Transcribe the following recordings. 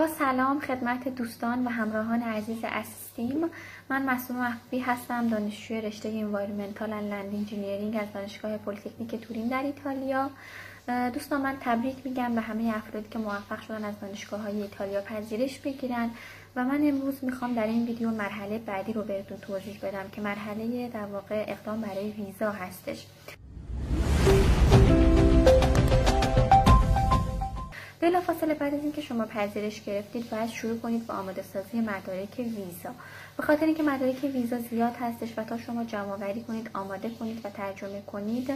با سلام خدمت دوستان و همراهان عزیز استیم من مسئول محبوبی هستم دانشجوی رشته Environmental and Land Engineering از دانشگاه پلیتکنیک تورین در ایتالیا. دوستان من تبریک میگم به همه افرادی که موفق شدن از دانشگاه های ایتالیا پذیرش بگیرن و من امروز می‌خوام در این ویدیو مرحله بعدی رو بهتون توضیح بدم که مرحله در واقع اقدام برای ویزا هستش. بلافاصله بعد از اینکه شما پذیرش گرفتید باید شروع کنید به آماده سازی مدارک ویزا. به خاطر اینکه مدارک ویزا زیاد هستش و تا شما جمع آوری کنید آماده کنید و ترجمه کنید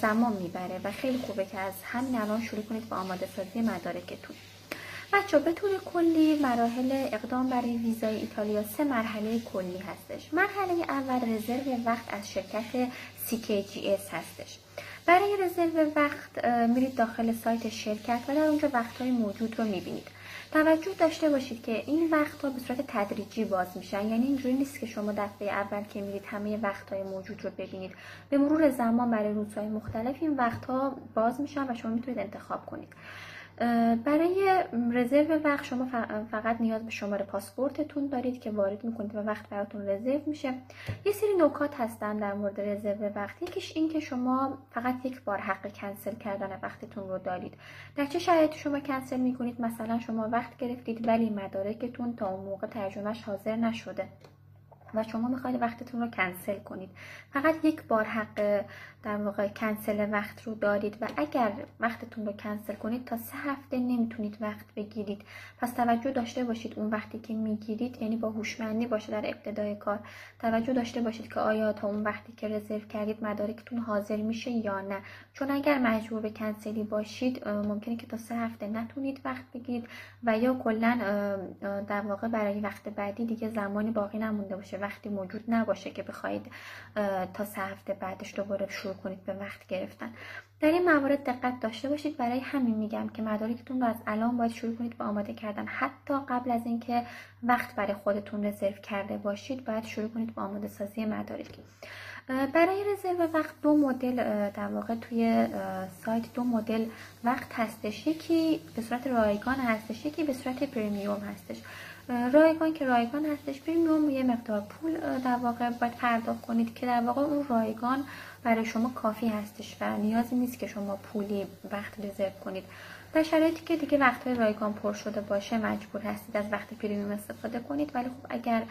زمان می‌بره و خیلی خوبه که از همین الان شروع کنید به آماده سازی مدارکتون. بچه به طور کلی مراحل اقدام برای ویزای ایتالیا سه مرحله کلی هستش. مرحله اول رزرو وقت از شرکت CKGS هستش. برای رزرو وقت میرید داخل سایت شرکت و در اونجا وقتهای موجود رو می‌بینید. توجه داشته باشید که این وقتها به صورت تدریجی باز میشن. یعنی اینجوری نیست که شما دفعه اول که میرید همه وقتهای موجود رو ببینید. به مرور زمان برای روزهای مختلف این وقتها باز میشن و شما می‌تونید انتخاب کنید. برای رزرو وقت شما فقط نیاز به شماره پاسپورتتون دارید که وارد می‌کنید و وقت براتون رزرو میشه. یه سری نکات هستن در مورد رزرو وقت. یکیش این که شما فقط یک بار حق کنسل کردن وقتتون رو دارید. در چه شرایطی شما کنسل می‌کنید؟ مثلا شما وقت گرفتید ولی مدارکتون تا اون موقع ترجمهش حاضر نشده. و شما می‌خواید وقتتون رو کنسل کنید. فقط یک بار حق در واقع کنسل وقت رو دارید و اگر وقتتون رو کنسل کنید تا سه هفته نمی‌تونید وقت بگیرید. پس توجه داشته باشید اون وقتی که می‌گیرید یعنی با هوشمندی باشه در ابتدای کار. توجه داشته باشید که آیا تا اون وقتی که رزرو کردید مدارکتون حاضر میشه یا نه. چون اگر مجبور به کنسلی باشید ممکنه که تا سه هفته نتونید وقت بگیرید و یا کلا در واقع برای وقت بعدی دیگه زمانی باقی نمونده باشه. وقتی موجود نباشه که بخواید تا سه هفته بعدش دوباره شروع کنید به وقت گرفتن. در این موارد دقت داشته باشید. برای همین میگم که مدارکتون رو از الان باید شروع کنید به آماده کردن. حتی قبل از اینکه وقت برای خودتون رزرو کرده باشید باید شروع کنید به آماده سازی مدارک برای رزرو وقت دو مدل در واقع توی سایت دو مدل وقت هستش. یکی به صورت رایگان هستش یکی به صورت پریمیوم هستش. رایگان که رایگان هستش پریمیوم یه مقدار پول در واقع باید پرداخت کنید که در واقع اون رایگان برای شما کافی هستش و نیازی نیست که شما پولی وقت رزرو کنید. در شرایطی که دیگه وقتهای رایگان پر شده باشه مجبور هستید از وقت پریمیوم استفاده کنید. ولی خب اگر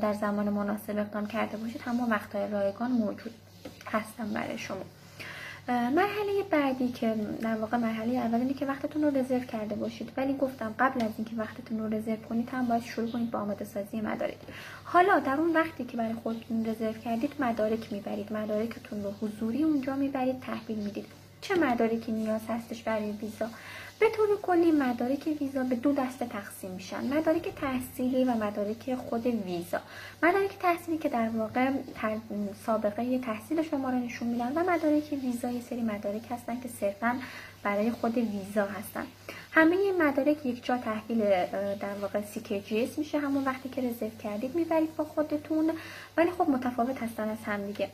در زمان مناسب اقدام کرده باشید همون وقتهای رایگان موجود هستن برای شما. مرحله بعدی که در واقع مرحله اول اینه که وقتتون رو رزرو کرده باشید. ولی گفتم قبل از اینکه وقتتون رو رزرو کنید هم باید شروع کنید با آماده سازی مدارک. حالا در اون وقتی که برای خودتون رزرو کردید مدارک می‌برید. مدارکتون رو حضوری اونجا می‌برید تحویل می‌دید. چه مدارکی نیاز هستش برای ویزا؟ به طور کلی مدارک ویزا به دو دسته تقسیم میشن. مدارک تحصیلی و مدارک خود ویزا. مدارک تحصیلی که در واقع سابقه تحصیل شما رو نشون میدن و مدارک ویزا یه سری مدارک هستن که صرفا برای خود ویزا هستن. همه این مدارک یک جا تحویل در واقع CKGS میشه. همون وقتی که رزرو کردید می‌برید با خودتون. ولی خب متفاوت هستن از هم دیگه.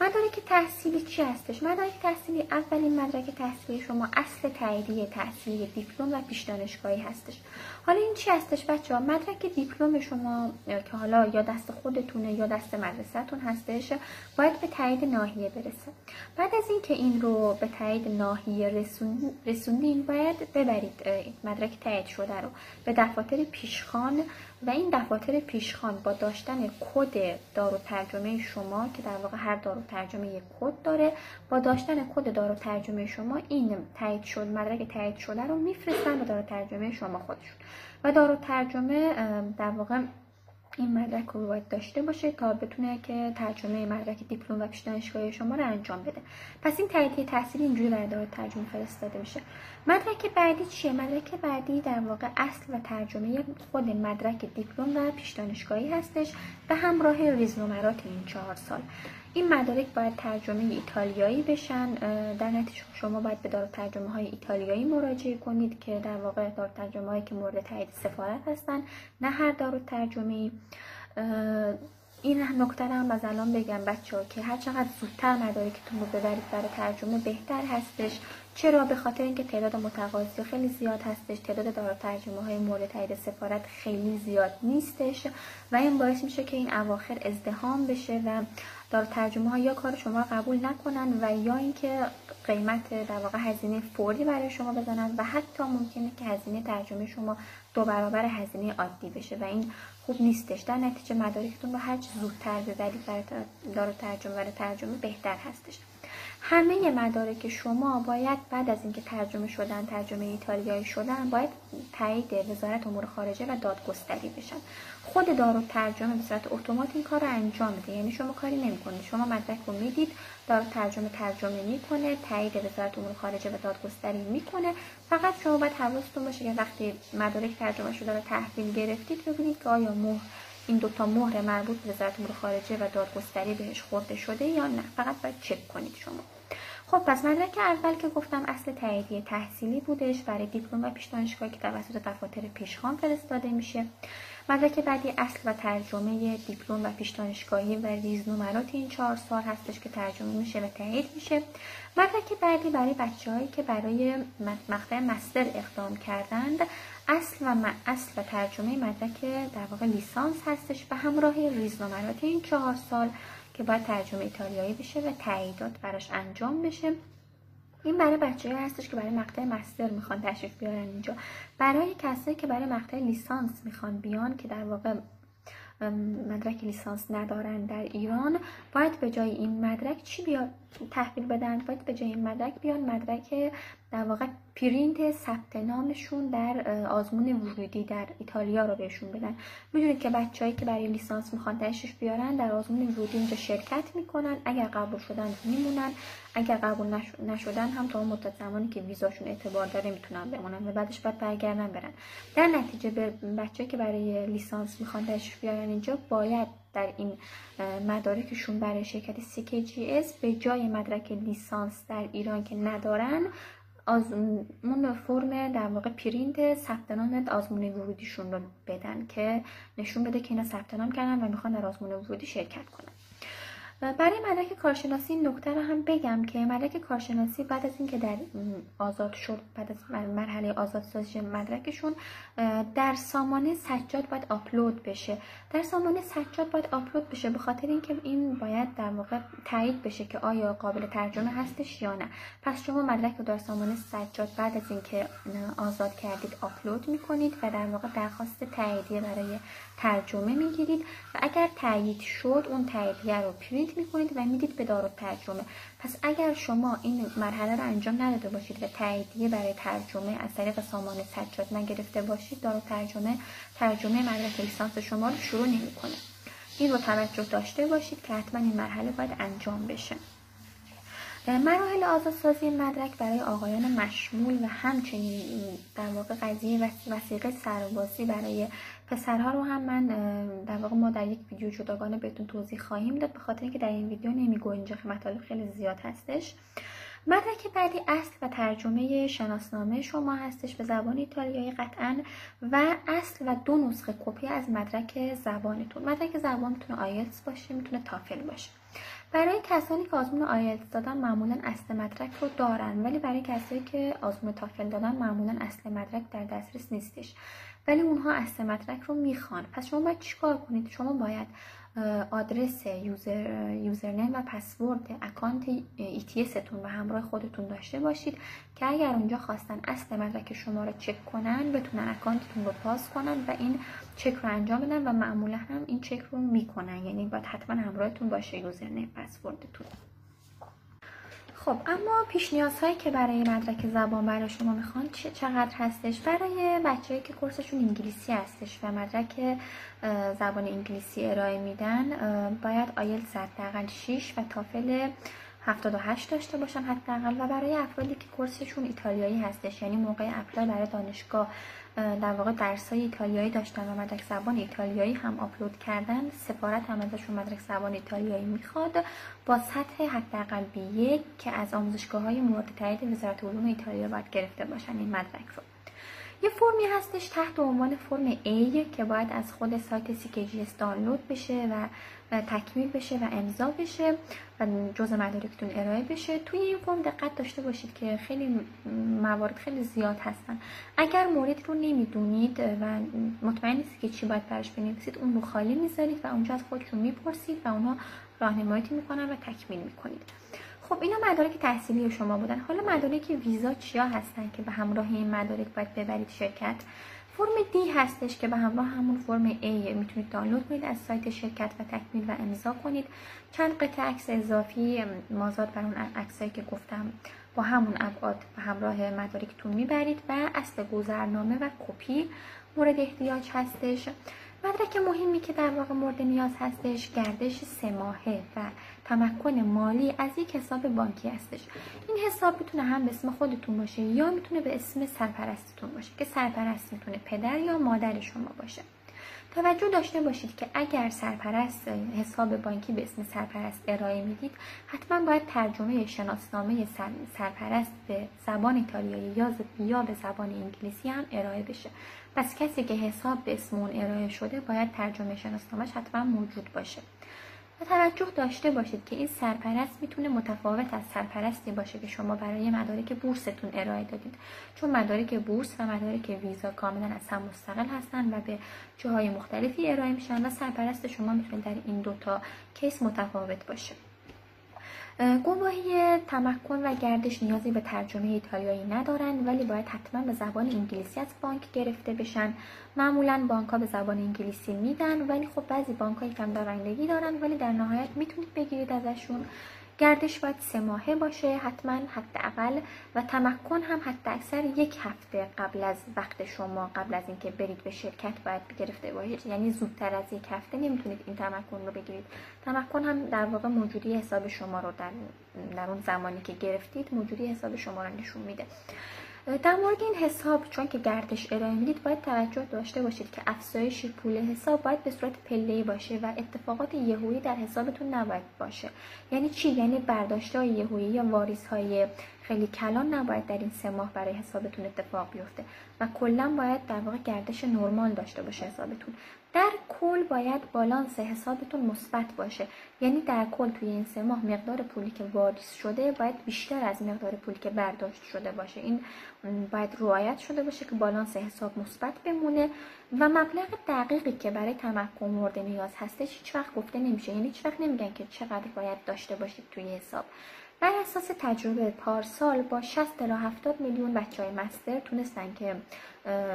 مدارک تحصیلی چی هستش؟ مدارک تحصیلی اولین مدرک تحصیلی شما اصل تاییدیه تحصیلی دیپلم و پیش دانشگاهی هستش. حالا این چی هستش بچه ها؟ مدرک دیپلم شما که حالا یا دست خودتونه یا دست مدرسهتون هستش باید به تایید ناحیه برسه. بعد از اینکه این رو به تایید ناحیه رسون... رسوندین باید ببرید. مدرک تایید شده رو. به دفاتر پیشخان و این دفاتر پیشخان با داشتن کد دارو ترجمه شما که در واقع هر دارو ترجمه یک کد داره با داشتن کد دارو ترجمه شما این تایید شد مدرک تایید شده رو میفرستن به دارو ترجمه شما خودشون. و دارو ترجمه در واقع این مدرک رو باید داشته باشه تا بتونه که ترجمه مدرک دیپلم و پیش دانشگاهی شما رو انجام بده. پس این تاییدیه تحصیل اینجوری برای ترجمه فرستاده میشه. مدرک بعدی چیه؟ مدرک بعدی در واقع اصل و ترجمه خود مدرک دیپلم و پیش دانشگاهی هستش به همراه ریزنمرات این چهار سال. این مدارک باید ترجمه ایتالیایی بشن در نتیجه شما باید به دار ترجمه های ایتالیایی مراجعه کنید که در واقع دار ترجمه هایی که مورد تایید سفارت هستن نه هر دار ترجمه این نکته هم از الان بگم بچه ها که هر چقدر زودتر مدارکتون رو ببرید برای ترجمه بهتر هستش. چرا به خاطر اینکه تعداد متقاضی خیلی زیاد هستش تعداد دارا ترجمه های مورد تایید سفارت خیلی زیاد نیستش و این باعث میشه که این اواخر ازدهام بشه و دار ترجمه ها یا کار شما رو قبول نکنن و یا اینکه قیمت در واقع هزینه فوری برای شما بزنن و حتی ممکنه که هزینه ترجمه شما دو برابر هزینه عادی بشه و این خوب نیستش. در نتیجه مدارکتون رو هر زودتر ببرید برای دار ترجمه برای ترجمه بهتر هستش. همه مدارک شما باید بعد از اینکه ترجمه شدن ترجمه ایتالیایی شدن باید تایید وزارت امور خارجه و دادگستری بشن. خود دارو ترجمه به صورت اتومات این کار رو انجام میده. یعنی شما کاری نمی‌کنید. شما مدرک رو می‌دید دارو ترجمه ترجمه می‌کنه تایید وزارت امور خارجه و دادگستری می‌کنه. فقط شما باید حواستون باشه که وقتی مدارک ترجمه شده رو تحویل گرفتید ببینید که آیا مهر این دوتا مهر مربوط به وزارت امور خارجه و دادگستری بهش خورده شده یا نه؟ فقط باید چک کنید شما. خب پس مدرک اول که گفتم اصل تاییدیه تحصیلی بودش. برای دیپلم و پیش دانشگاهی که توسط دفاتر پیشخوان فرستاده میشه. مدرک بعدی اصل و ترجمه دیپلم و پیش دانشگاهی و ریز نمرات این چهار سال هستش که ترجمه میشه و تایید میشه. مدرک بعدی برای بچههایی که برای مقطع master اقدام کردند اصل و اصل و ترجمه مدرک در واقع لیسانس هستش و همراه ریز نمرات این چهار سال که باید ترجمه ایتالیایی بشه و تاییدات براش انجام بشه. این برای بچه‌هایی هستش که برای مقطع master می‌خوان تشریف بیارن اینجا. برای کسایی که برای مقطع لیسانس می‌خوان بیان که در واقع مدرک لیسانس ندارن در ایران باید به جای این مدرک چی بیاد تحویل بدن باید به جای مدرک بیان. مدرک در واقع پرینت ثبت نامشون در آزمون ورودی در ایتالیا رو بهشون بدن. می‌دونید که بچههایی که برای لیسانس می‌خوان تشریف بیارن در آزمون ورودی اینجا شرکت می‌کنن. اگر قبول شدن میمونن. اگر قبول نشدن هم تا اون مدت زمانی که ویزاشون اعتبار داره می‌تونن بمونن و بعدش باید برگردن برن. در نتیجه بچه‌ای که برای لیسانس می‌خوان تشریف بیارن اینجا باید در این مدارکشون برای شرکت CKGS به جای مدرک لیسانس در ایران که ندارن آزمون فرم در واقع پرینت ثبت نام آزمون ورودیشون رو بدن که نشون بده که اینا ثبت نام کردن و می‌خوان در آزمون ورودی شرکت کنن. برای مدرک کارشناسی نکته رو هم بگم که مدرک کارشناسی بعد از اینکه در آزاد شد بعد از مرحله آزادسازی مدرکشون در سامانه سجاد باید آپلود بشه. در سامانه سجاد باید آپلود بشه به خاطر اینکه این باید در واقع تایید بشه که آیا قابل ترجمه هستش یا نه. پس شما مدرک رو در سامانه سجاد بعد از اینکه آزاد کردید آپلود می‌کنید و در واقع درخواست تاییدیه برای ترجمه می‌گیرید و اگر تایید شد اون تاییدیه رو پرینت می‌کنید و می‌دید به دارو ترجمه. پس اگر شما این مرحله رو انجام نداده باشید و تاییدیه برای ترجمه از طریق سامان سجاد نگرفته باشید دارو ترجمه ترجمه مدرک لیسانس شما رو شروع نمی‌کنه. این رو توجه داشته باشید که حتما این مرحله باید انجام بشه. مراحل آزادسازی مدرک برای آقایان مشمول و همچنین در واقع قضیه وثیقه سربازی برای پسرها رو هم من در واقع ما در یک ویدیو جداگانه بهتون توضیح خواهیم داد به خاطر اینکه در این ویدیو نمی‌گنجه مطالب خیلی زیاد هستش. مدرک بعدی اصل و ترجمه شناسنامه شما هستش به زبان ایتالیایی قطعا و اصل و دو نسخه کپی از مدرک زبانتون. مدرک زبان می‌تونه آیلتس باشه می‌تونه تافل باشه. برای کسانی که آزمون آیلتس دادن معمولا اصل مدرک رو دارن. ولی برای کسایی که آزمون تافل دادن معمولا اصل مدرک در دسترس نیستش. ولی اونها اصل مدرک رو می‌خوان. پس شما باید چیکار کنید؟ شما باید آدرس user username و password account ETS تون و همراه خودتون داشته باشید که اگر اونجا خواستن اصل مدرک شما رو چک کنن بتونن account تون رو باز کنن و این چک رو انجام بدن و معمولا هم این چک رو می‌کنن. یعنی باید حتما همراهتون باشه username password تون. خب اما پیش نیازهایی که برای مدرک زبان برای شما می‌خوان چقدر هستش؟ برای بچه‌هایی که course شون انگلیسی هستش و مدرک زبان انگلیسی ارائه میدن باید آیلتس حداقل 6 و تافل 78 داشته باشن حداقل و برای افرادی که course شون ایتالیایی هستش یعنی موقع apply برای دانشگاه در واقع درسای ایتالیایی داشتن و مدرک زبان ایتالیایی هم آپلود کردن سفارت هم ازشون مدرک زبان ایتالیایی می‌خواد. با سطح حداقل B یک که از آموزشگاه های مورد تایید وزارت علوم ایتالیا باید گرفته باشن این مدرک رو. یه فرمی هستش تحت عنوان فرم A که باید از خود سایت CKGS دانلود بشه و تکمیل بشه و امضا بشه و جز مدارکتون ارائه بشه. توی این فرم دقت داشته باشید که خیلی موارد خیلی زیاد هستن. اگر مورد رو نمی‌دونید و مطمئن نیستید که چی باید براش بنویسید اون رو خالی می‌ذارید و اونجا از خودتون می‌پرسید و اونها راهنماییتون می‌کنن و تکمیل می‌کنید. خب اینا مدارک تحصیلی شما بودن. حالا مدارک ویزا چیا هستن که به همراه این مدارک باید ببرید شرکت؟ فرم دی هستش که به همراه همون فرم A. می‌تونید دانلود کنید از سایت شرکت و تکمیل و امضا کنید. چند قطعه عکس اضافی مازاد بر اون عکسایی که گفتم با همون ابعاد به همراه مدارکتون می‌برید و اصل گذرنامه و کپی مورد احتیاج هستش. مدرک مهمی که در واقع مورد نیاز هستش گردش سه ماهه و تمکن مالی از یک حساب بانکی هستش. این حساب می‌تونه هم به اسم خودتون باشه یا می‌تونه به اسم سرپرستتون باشه که سرپرست می‌تونه پدر یا مادر شما باشه. توجه داشته باشید که اگر سرپرست حساب بانکی به اسم سرپرست ارائه می‌دید حتما باید ترجمه شناسنامه سرپرست به زبان ایتالیایی یا به زبان انگلیسی هم ارائه بشه. پس کسی که حساب به اسم اون ارائه شده باید ترجمه شناسنامهش حتما موجود باشه. و توجه داشته باشید که این سرپرست می‌تونه متفاوت از سرپرستی باشه که شما برای مدارک بورستون ارائه دادید. چون مدارک بورس و مدارک ویزا کاملا از هم مستقل هستن و به جاهای مختلفی ارائه میشن و سرپرست شما می‌تونه در این دوتا کیس متفاوت باشه. گواهی تمکن و گردش نیازی به ترجمه ایتالیایی ندارند ولی باید حتما به زبان انگلیسی از بانک گرفته بشن. معمولا بانک ها به زبان انگلیسی میدن ولی خب بعضی بانک های کم دارندگی دارن ولی در نهایت می‌تونید بگیرید ازشون. گردش باید سه ماهه باشه حتما حداقل و تمکن هم حتی اکثر یک هفته قبل از وقت شما قبل از اینکه برید به شرکت باید گرفته باشید. یعنی زودتر از یک هفته نمی‌تونید این تمکن رو بگیرید. تمکن هم در واقع موجودی حساب شما رو در, در اون زمانی که گرفتید موجودی حساب شما رو نشون میده. در مورد این حساب چون که گردش ارائه می‌دید باید توجه داشته باشید که افزایش پول حساب باید به صورت پله باشه و اتفاقات یهویی در حسابتون نباید باشه. یعنی چی؟ یعنی برداشت های یهویی یا واریس های خیلی کلان نباید در این سه ماه برای حسابتون اتفاق بیفته و کلا باید در واقع گردش نرمال داشته باشه حسابتون. در کل باید بالانس حسابتون مثبت باشه. یعنی در کل توی این سه ماه مقدار پولی که واریز شده باید بیشتر از مقدار پولی که برداشت شده باشه. این باید رعایت شده باشه که بالانس حساب مثبت بمونه. و مبلغ دقیقی که برای تمکن مورد نیاز هستش هیچ وقت گفته نمیشه. یعنی هیچ وقت نمیگن که چقدر باید داشته باشید توی حساب. بر اساس تجربه پارسال با 60 تا 70 میلیون بچه های مستر تونستن که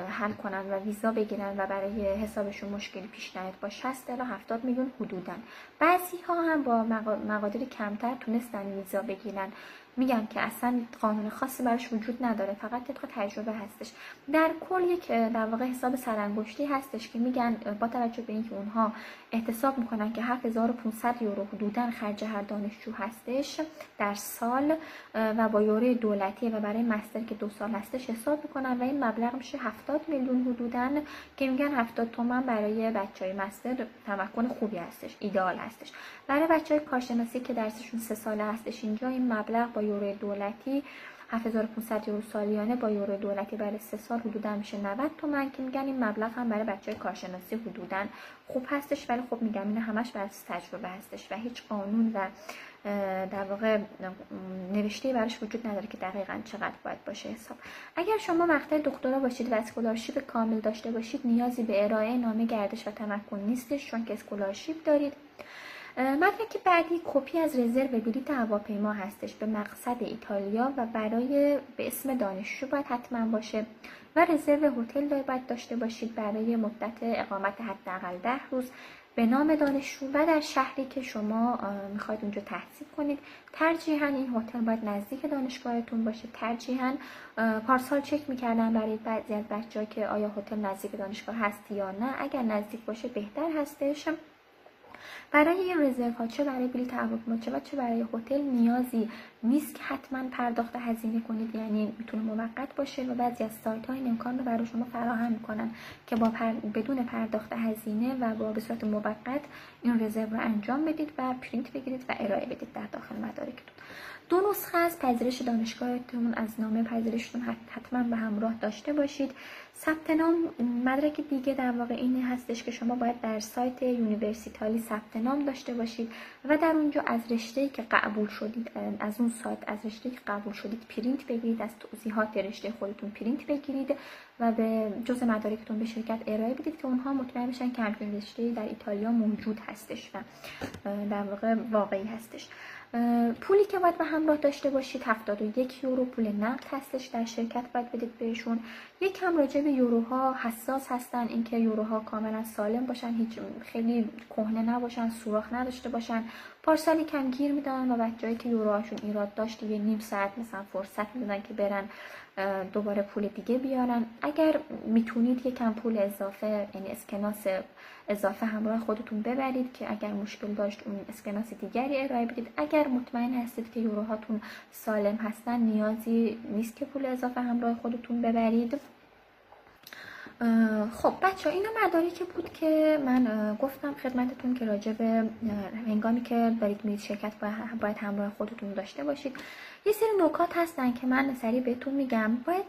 حل کنن و ویزا بگیرن و برای حسابشون مشکلی پیش نیاد با 60 تا 70 میلیون حدودن بعضی ها هم با مقادیر کمتر تونستن ویزا بگیرن. میگم که اصلا قانون خاصی براش وجود نداره فقط طبق تجربه هستش. در کل یک در واقع حساب سرانگشتی هستش که میگن با توجه به اینکه اونها احتساب می‌کنن که 7500 یورو حدودا خرج هر دانشجو هستش در سال و با یوره دولتی و برای مستر که دو سال هستش حساب می‌کنن و این مبلغ میشه 70 میلیون حدودا که میگن 70 تومن برای بچه های مستر تمکن خوبی هستش ایدال هستش. برای بچه های کارشناسی که درسشون سه ساله هستش اینجا این مبلغ با یورو دولتی 7500 یورو سالیانه با یورو دولتی برای سه سال حدودا میشه 90 تومن که میگن این مبلغ هم برای بچه کارشناسی حدودا خوب هستش ولی خب میگم این همش بر تجربه هستش و هیچ قانون و در واقع نوشته براش وجود نداره که دقیقا چقدر باید باشه حساب. اگر شما مقطع دکترا باشید و scholarship کامل داشته باشید نیازی به ارائه نامه گردش و تمکن نیستش چون که scholarship دارید. مدرک بعدی کپی از رزرو بلیط هواپیما هستش به مقصد ایتالیا و برای به اسم دانشجو باید حتما باشه و رزرو هتل باید داشته باشید برای مدت اقامت حداقل ده روز به نام دانشجو و در شهری که شما می‌خواید اونجا تحصیل کنید. ترجیحاً این هتل باید نزدیک دانشگاهتون باشه. ترجیحاً پارسال چک می‌کردن برای بعضی از بچه که آیا هتل نزدیک دانشگاه هست یا نه. اگر نزدیک باشه بهتر هستش. برای این رزرو ها چه برای بلیط هواپیما چه و چه برای هتل نیازی نیست که حتما پرداخت هزینه کنید. یعنی می‌تونه موقت باشه و بعضی از سایت ها این امکان رو برای شما فراهم می‌کنن که با بدون پرداخت هزینه و با به صورت موقت این رزرو رو انجام بدید و پرینت بگیرید و ارائه بدید در داخل مدارکتون. دو نسخه از پذیرش دانشگاهتون از نامه پذیرشتون حتما به همراه داشته باشید. ثبت نام مدرک دیگه در واقع این هستش که شما باید در سایت Universitaly ثبت نام داشته باشید و در اونجا از رشته که قبول شدید از اون سایت از رشته که قبول شدید پرینت بگیرید از توضیحات رشته خودتون پرینت بگیرید و به جزء مدارکتون به شرکت ارائه بدید که اونها مطمئن بشن که همچین رشته در ایتالیا موجود هستش و در واقع واقعی هستش. پولی که باید به همراه داشته باشید 71 یورو پول نقد هستش در شرکت باید بدید بهشون. یک کم راجع به یوروها حساس هستن اینکه یوروها کاملا سالم باشن هیچ خیلی کهنه نباشن سوراخ نداشته باشن. پارسالی کم گیر میدن و بچه‌ای که یوروهاشون ایراد داشت یه نیم ساعت مثلا فرصت میدن که برن دوباره پول دیگه بیارن. اگر می‌تونید یکم پول اضافه یعنی اسکناس اضافه همراه خودتون ببرید که اگر مشکل داشت اون اسکناس دیگری ارائه بدید. اگر مطمئن هستید که یوروهاتون سالم هستن نیازی نیست که پول اضافه همراه خودتون ببرید. خب بچه اینا مدارکی بود که من گفتم خدمتتون که راجع به هنگامی که دارید میرید شرکت باید همراه خودتون داشته باشید. یه سری نکات هستن که من سریع بهتون میگم. باید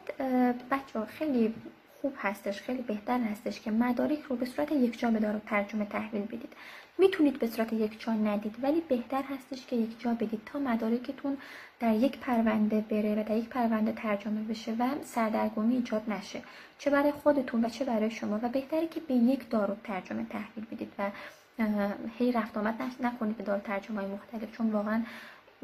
بچه خیلی خوب هستش خیلی بهتر هستش که مدارک رو به صورت یک جا به دار ترجمه تحویل بدید. می‌تونید به صورت یک جا ندید ولی بهتر هستش که یک جا بدید تا مدارکتون در یک پرونده بره و در یک پرونده ترجمه بشه و سردرگمی ایجاد نشه. چه برای خودتون و چه برای شما و بهتره که به یک دارالترجمه تحویل بدید و هی رفت آمد نکنید به دارالترجمه های مختلف چون واقعا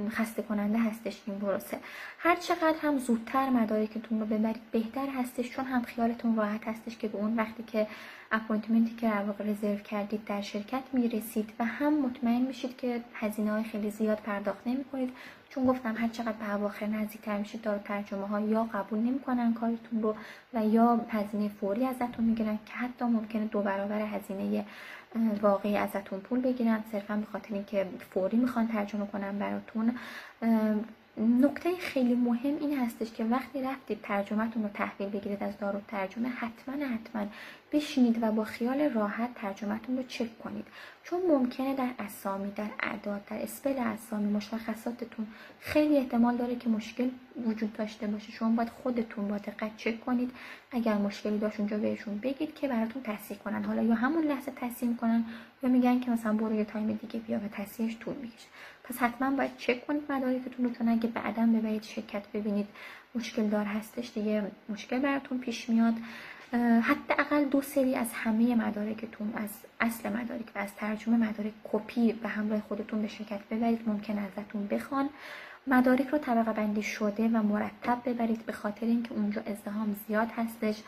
خسته کننده هستش این پروسه. هر چقدر هم زودتر مدارکتون رو ببرید بهتر هستش چون هم خیالتون راحت هستش که به اون وقتی که appointment ی که در واقع رزرو کردید در شرکت می‌رسید و هم مطمئن میشید که هزینه های خیلی زیاد پرداخت نمی کنید چون گفتم هر چقدر به اواخر نزدیکتر میشید دارالترجمه ها یا قبول نمی‌کنن کارتون رو و یا هزینه فوری ازتون می‌گیرن که حتی ممکنه دو برابر هزینه واقعی ازتون پول بگیرن. صرفا به خاطر اینکه فوری می‌خوان ترجمه کنن براتون. نکته خیلی مهم این هستش که وقتی رفتید ترجمهتون رو تحویل بگیرید از دارو ترجمه حتما حتما بشینید و با خیال راحت ترجمهتون رو چک کنید. چون ممکنه در اسامی در اعداد در اسپل اسامی مشخصاتتون خیلی احتمال داره که مشکل وجود داشته باشه. شما باید خودتون با دقت چک کنید. اگر مشکلی داشت اونجا بهشون بگید که براتون تصحیح کنن. حالا یا همون لحظه تصحیح کنن یا میگن که مثلا برو یه time دیگه بیا و تصحیحش طول می‌کشه. پس حتما باید چک کنید مدارکتون رو چون اگه بعدا ببرید شرکت ببینید مشکل دار هستش دیگه مشکل براتون پیش میاد. حداقل دو سری از همه مدارکتون از اصل مدارک و از ترجمه مدارک کپی به همراه خودتون به شرکت ببرید ممکن ازتون بخوان. مدارک رو طبقه بندی شده و مرتب ببرید به خاطر اینکه اونجا ازدهام زیاد هستش.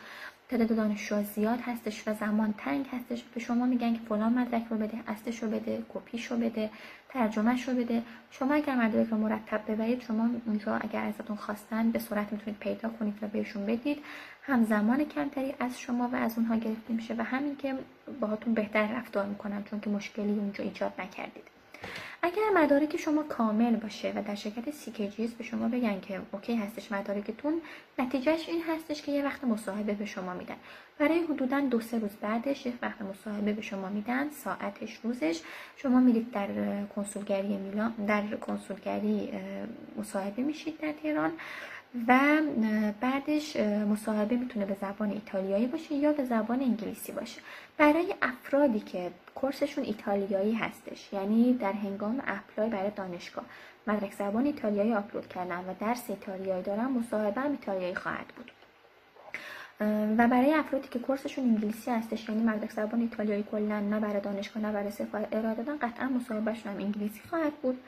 تعداد دانشجو زیاد هستش و زمان تنگ هستش. به شما میگن که فلان مدرک رو بده اصلش رو بده کپیش رو بده ترجمهش رو بده. شما اگر مدرک رو مرتب ببرید شما اونجا اگر ازتون خواستن به صورت می‌تونید پیدا کنید و بهشون بدید. هم زمان کمتری از شما و از اونها گرفته میشه و همین که باهاتون بهتر رفتار می‌کنن چون که مشکلی اونجا ایجاد نکردید. اگر مدارک شما کامل باشه و در شرکت CKGS به شما بگن که OK هستش مدارکتون نتیجه‌ش این هستش که یه وقت مصاحبه به شما میدن. برای حدودا دو سه روز بعدش یه وقت مصاحبه به شما میدن ساعتش روزش. شما میرید در کنسولگری میلان در کنسولگری مصاحبه میشید در تهران. و بعدش مصاحبه می‌تونه به زبان ایتالیایی باشه یا به زبان انگلیسی باشه. برای افرادی که course شون ایتالیایی هستش یعنی در هنگام apply برای دانشگاه. مدرک زبان ایتالیایی آپلود کردن و درس ایتالیایی دارن مصاحبه هم ایتالیایی خواهد بود. و برای افرادی که course شون انگلیسی هستش یعنی مدرک زبان ایتالیایی کلا نه برای دانشگاه نه برای سفارت ارائه دادن قطعا مصاحبه‌شون هم انگلیسی خواهد بود.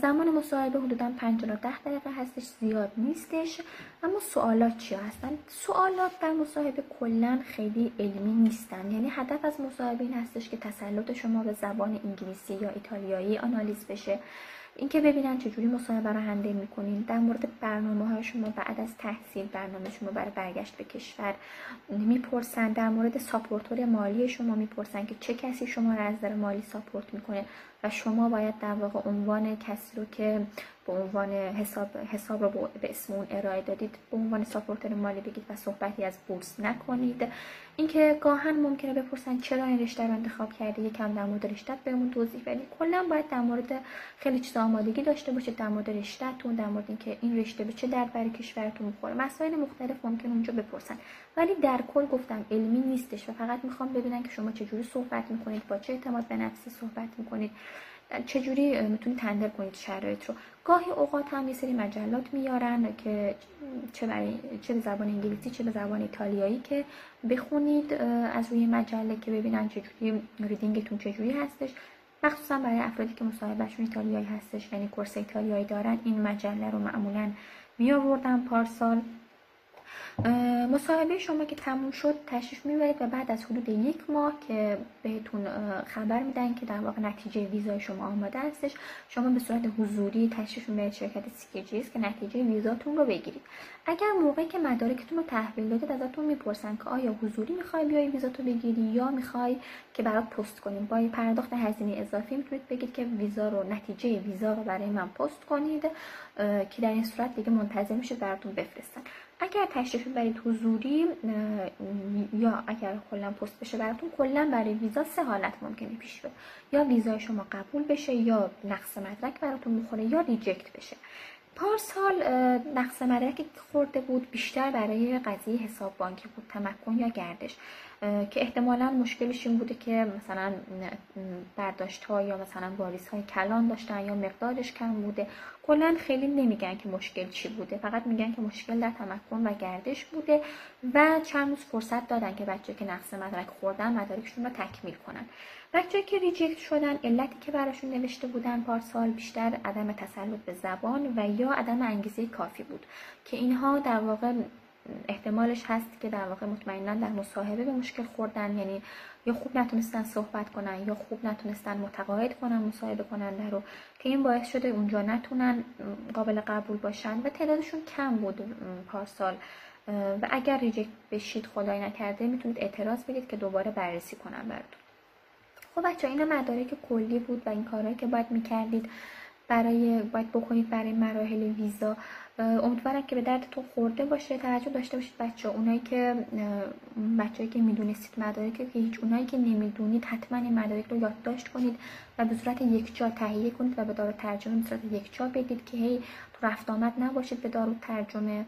زمان مصاحبه حدودا 5 تا 10 دقیقه هستش زیاد نیستش. اما سوالات چی هستن؟ سوالات در مصاحبه کلا خیلی علمی نیستن. یعنی هدف از مصاحبه این هستش که تسلط شما به زبان انگلیسی یا ایتالیایی آنالیز بشه. اینکه ببینن چجوری مصاحبه رو handle می‌کنین. در مورد برنامه های شما بعد از تحصیل برنامه شما برای برگشت به کشور می‌پرسن. در مورد supporter مالی شما می‌پرسن که چه کسی شما رو از نظر مالی support می‌کنه. و شما باید در واقع عنوان کسی رو که به عنوان حساب حساب رو به اسم اون ارائه دادید به عنوان supporter مالی بگید و صحبتی از بورس نکنید. اینکه گاهاً ممکنه بپرسن چرا این رشته رو انتخاب کردی؟ یکم در مورد رشته بهمون توضیح بدید کلا باید در مورد خیلی چیز آمادگی داشته باشید در مورد رشتهتون در مورد اینکه این رشته به چه درد برای کشورتون می‌خوره. مسائل مختلف ممکن اونجا بپرسن. ولی در کل گفتم علمی نیستش و فقط می‌خوام ببینن که شما چجوری صحبت می‌کنید با چه اعتماد به نفسی صحبت می‌کنید. چجوری می‌تونید تندر کنید شرایط رو؟ گاهی اوقات هم یه سری مجلات میارن که چه, برای، چه به زبان انگلیسی چه به زبان ایتالیایی که بخونید از روی مجله که ببینن چجوری ریدینگتون چجوری هستش. مخصوصا برای افرادی که مصاحبهشون ایتالیایی هستش یعنی course ایتالیایی دارن این مجله رو معمولا می آوردن پارسال. مصاحبه شما که تموم شد تشریف می‌برید و بعد از حدود یک ماه که بهتون خبر میدن که در واقع نتیجه ویزای شما آماده هستش شما به صورت حضوری تشریف می‌برید شرکت CKGS که نتیجه ویزاتون رو بگیرید. اگر موقعی که مدارکتون رو تحویل دادید ازتون می‌پرسن که آیا حضوری می‌خوای بیای ویزاتو بگیری یا می‌خوای که برات پست کنیم. با پرداخت هزینه اضافی می‌تونید بگید که ویزا رو نتیجه ویزا رو برای من پست کنید که در این صورت دیگه منتظر میشه براتون بفرستن. اگر تشریف برید حضوری یا اگر کلا پست بشه براتون کلا برای ویزا سه حالت ممکنه پیش بیاد یا ویزای شما قبول بشه یا نقص مدرک براتون بخوره یا ریجکت بشه. پارسال نقص مدرکی خورده بود بیشتر برای قضیه حساب بانکی بود تمکن یا گردش. که احتمالا مشکلش این بوده که مثلا برداشت ها یا مثلا واریس های کلان داشتن یا مقدارش کم بوده. کلا خیلی نمیگن که مشکل چی بوده. فقط میگن که مشکل در تمکن و گردش بوده و چند روز فرصت دادن که بچه که نقص مدرک خوردن مدارکشون رو تکمیل کنن. بچه که ریجکت شدن علتی که براشون نوشته بودن پارسال بیشتر عدم تسلط به زبان و یا عدم انگیزه کافی بود. که اینها در واقع احتمالش هست که در واقع مطمئنا در مصاحبه به مشکل خوردن یعنی یا خوب نتونستن صحبت کنن یا خوب نتونستن متقاعد کنن مصاحبه کننده رو که این باعث شده اونجا نتونن قابل قبول باشن و تعدادشون کم بود پارسال. و اگر ریجکت بشید خدای نکرده می‌تونید اعتراض بدید که دوباره بررسی کنن براتون. خب بچه این مدارک کلی بود و این کارهایی که باید می‌کردید. برای باید بکنید برای مراحل ویزا. امیدوارم که به دردتون خورده باشه. توجه داشته باشید بچه اونایی که بچه‌ای که می‌دونستید مدارک که هیچ اونایی که نمی‌دونید حتما این مدارک رو یادداشت کنید و به صورت یک جا تهیه کنید و به دارو ترجمه به صورت یک جا بدید که هی تو رفت آمد نباشید به دارو ترجمه.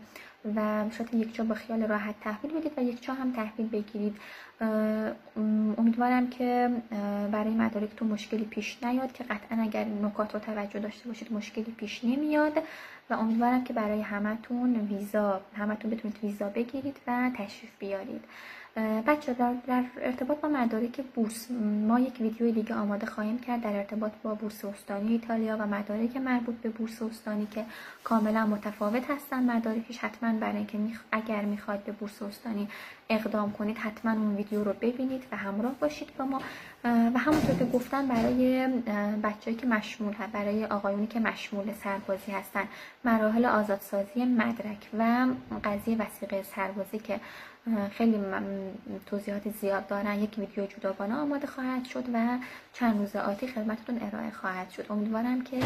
و صورت یک جا با خیال راحت تحویل بدید و یک جا هم تحویل بگیرید. امیدوارم که برای مدارکتون مشکلی پیش نیاد که قطعا اگر نکات رو توجه داشته باشید مشکلی پیش نمیاد و امیدوارم که برای همتون ویزا همتون بتونید ویزا بگیرید و تشریف بیارید. بچه در, ارتباط با مدارک بورس ما یک ویدیوی دیگه آماده خواهیم کرد در ارتباط با بورس استانی ایتالیا و مدارک مربوط به بورس استانی که کاملا متفاوت هستن. مدارکش حتما برای اینکه اگر می‌خواید به بورس استانی اقدام کنید حتما اون ویدیو رو ببینید و همراه باشید با ما. و همونطور که گفتم برای بچه‌ای که مشمول برای آقایونی که مشمول سربازی هستن مراحل آزادسازی مدرک و قضیه وسیقه سربازی که خیلی توضیحات زیاد دارن. یک ویدیو جداگانه آماده خواهد شد و چند روز آتی خدمتتون ارائه خواهد شد. امیدوارم که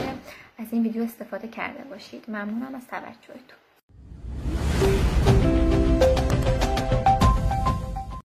از این ویدیو استفاده کرده باشید. ممنونم از توجهتون.